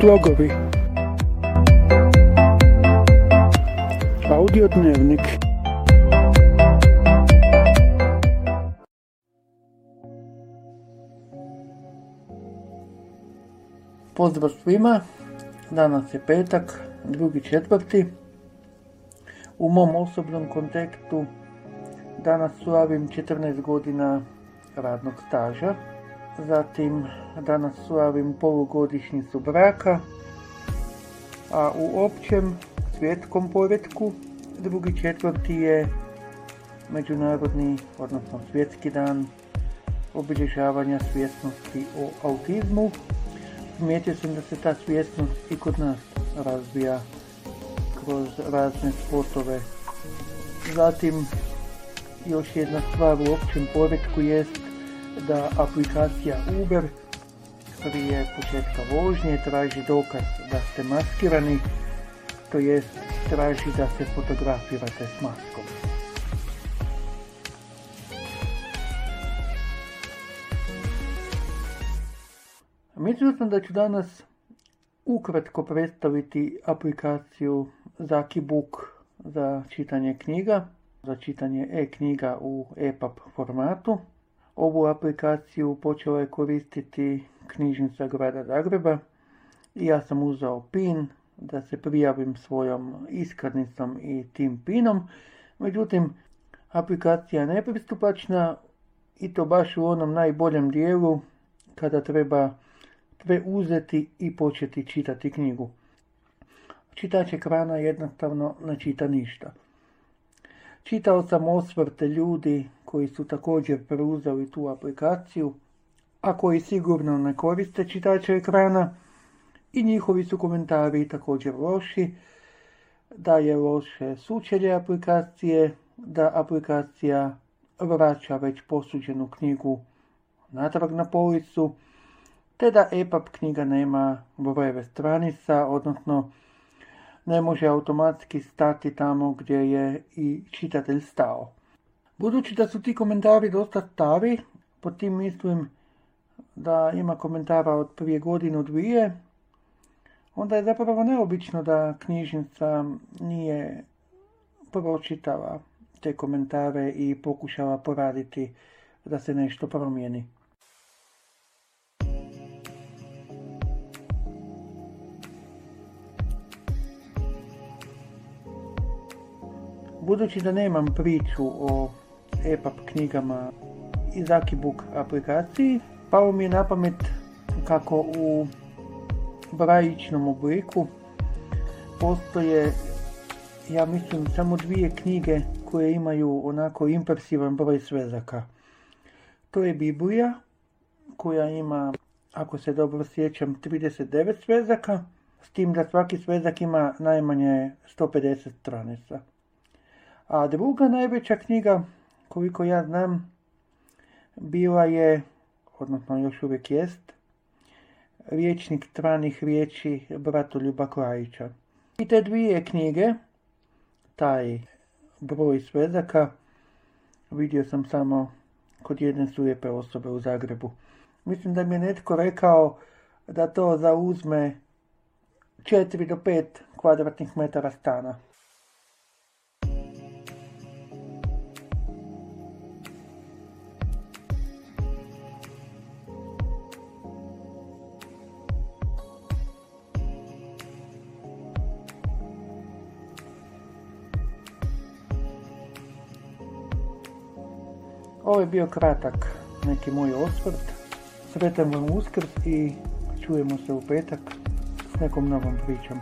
Slogovi Audio dnevnik Pozdrav svima, danas je petak, drugi četvrti. U mom osobnom kontekstu danas slavim 14 godina radnog staža. Zatim danas slavim polugodišnjicu braka. A u općem svjetskom poredku drugi četvrti je međunarodni, odnosno svjetski dan obilježavanja svjesnosti o autizmu. Primijetio sam da se ta svjesnost i kod nas razvija kroz razne sportove. Zatim još jedna stvar u općem poredku jest da aplikacija Uber prije početka vožnje traži dokaz da ste maskirani, to jest traži da se fotografirate s maskom. Mislio sam da ću danas ukratko predstaviti aplikaciju Zaki Book za čitanje knjiga, za čitanje e-knjiga u EPUB formatu. Ovu aplikaciju počela je koristiti knjižnica grada Zagreba i ja sam uzeo PIN da se prijavim svojom iskaznicom i tim PINom. Međutim, aplikacija je nepristupačna i to baš u onom najboljem dijelu kada treba preuzeti i početi čitati knjigu. Čitač ekrana jednostavno ne čita ništa. Čitao sam osvrte ljudi koji su također preuzeli tu aplikaciju, a koji sigurno ne koriste čitače ekrana i njihovi su komentari također loši, da je loše sučelje aplikacije, da aplikacija vraća već posuđenu knjigu natrag na policu, te da EPUB knjiga nema brojeve stranica, odnosno ne može automatski stati tamo gdje je i čitatelj stao. Budući da su ti komentari dosta stari, po tim mislim da ima komentara od prije godinu dvije, onda je zapravo neobično da knjižnica nije pročitala te komentare i pokušala poraditi da se nešto promijeni. Budući da nemam priču o EPUB knjigama i Book aplikaciji, pao mi je na pamet kako u brajičnom obliku postoje, ja mislim, samo dvije knjige koje imaju onako impresivan broj svezaka. To je Biblija, koja ima, ako se dobro sjećam, 39 svezaka, s tim da svaki svezak ima najmanje 150 stranica. A druga najveća knjiga, koliko ja znam, bila je, odnosno još uvijek jest, Riječnik stranih riječi Bratoljuba Klajića. I te dvije knjige, taj broj svezaka, vidio sam samo kod jedne sujepe osobe u Zagrebu. Mislim da mi je netko rekao da to zauzme 4 do 5 kvadratnih metara stana. Ovo je bio kratak neki moj osvrt. Sretan vam uskrs i čujemo se u petak s nekom novom pričom.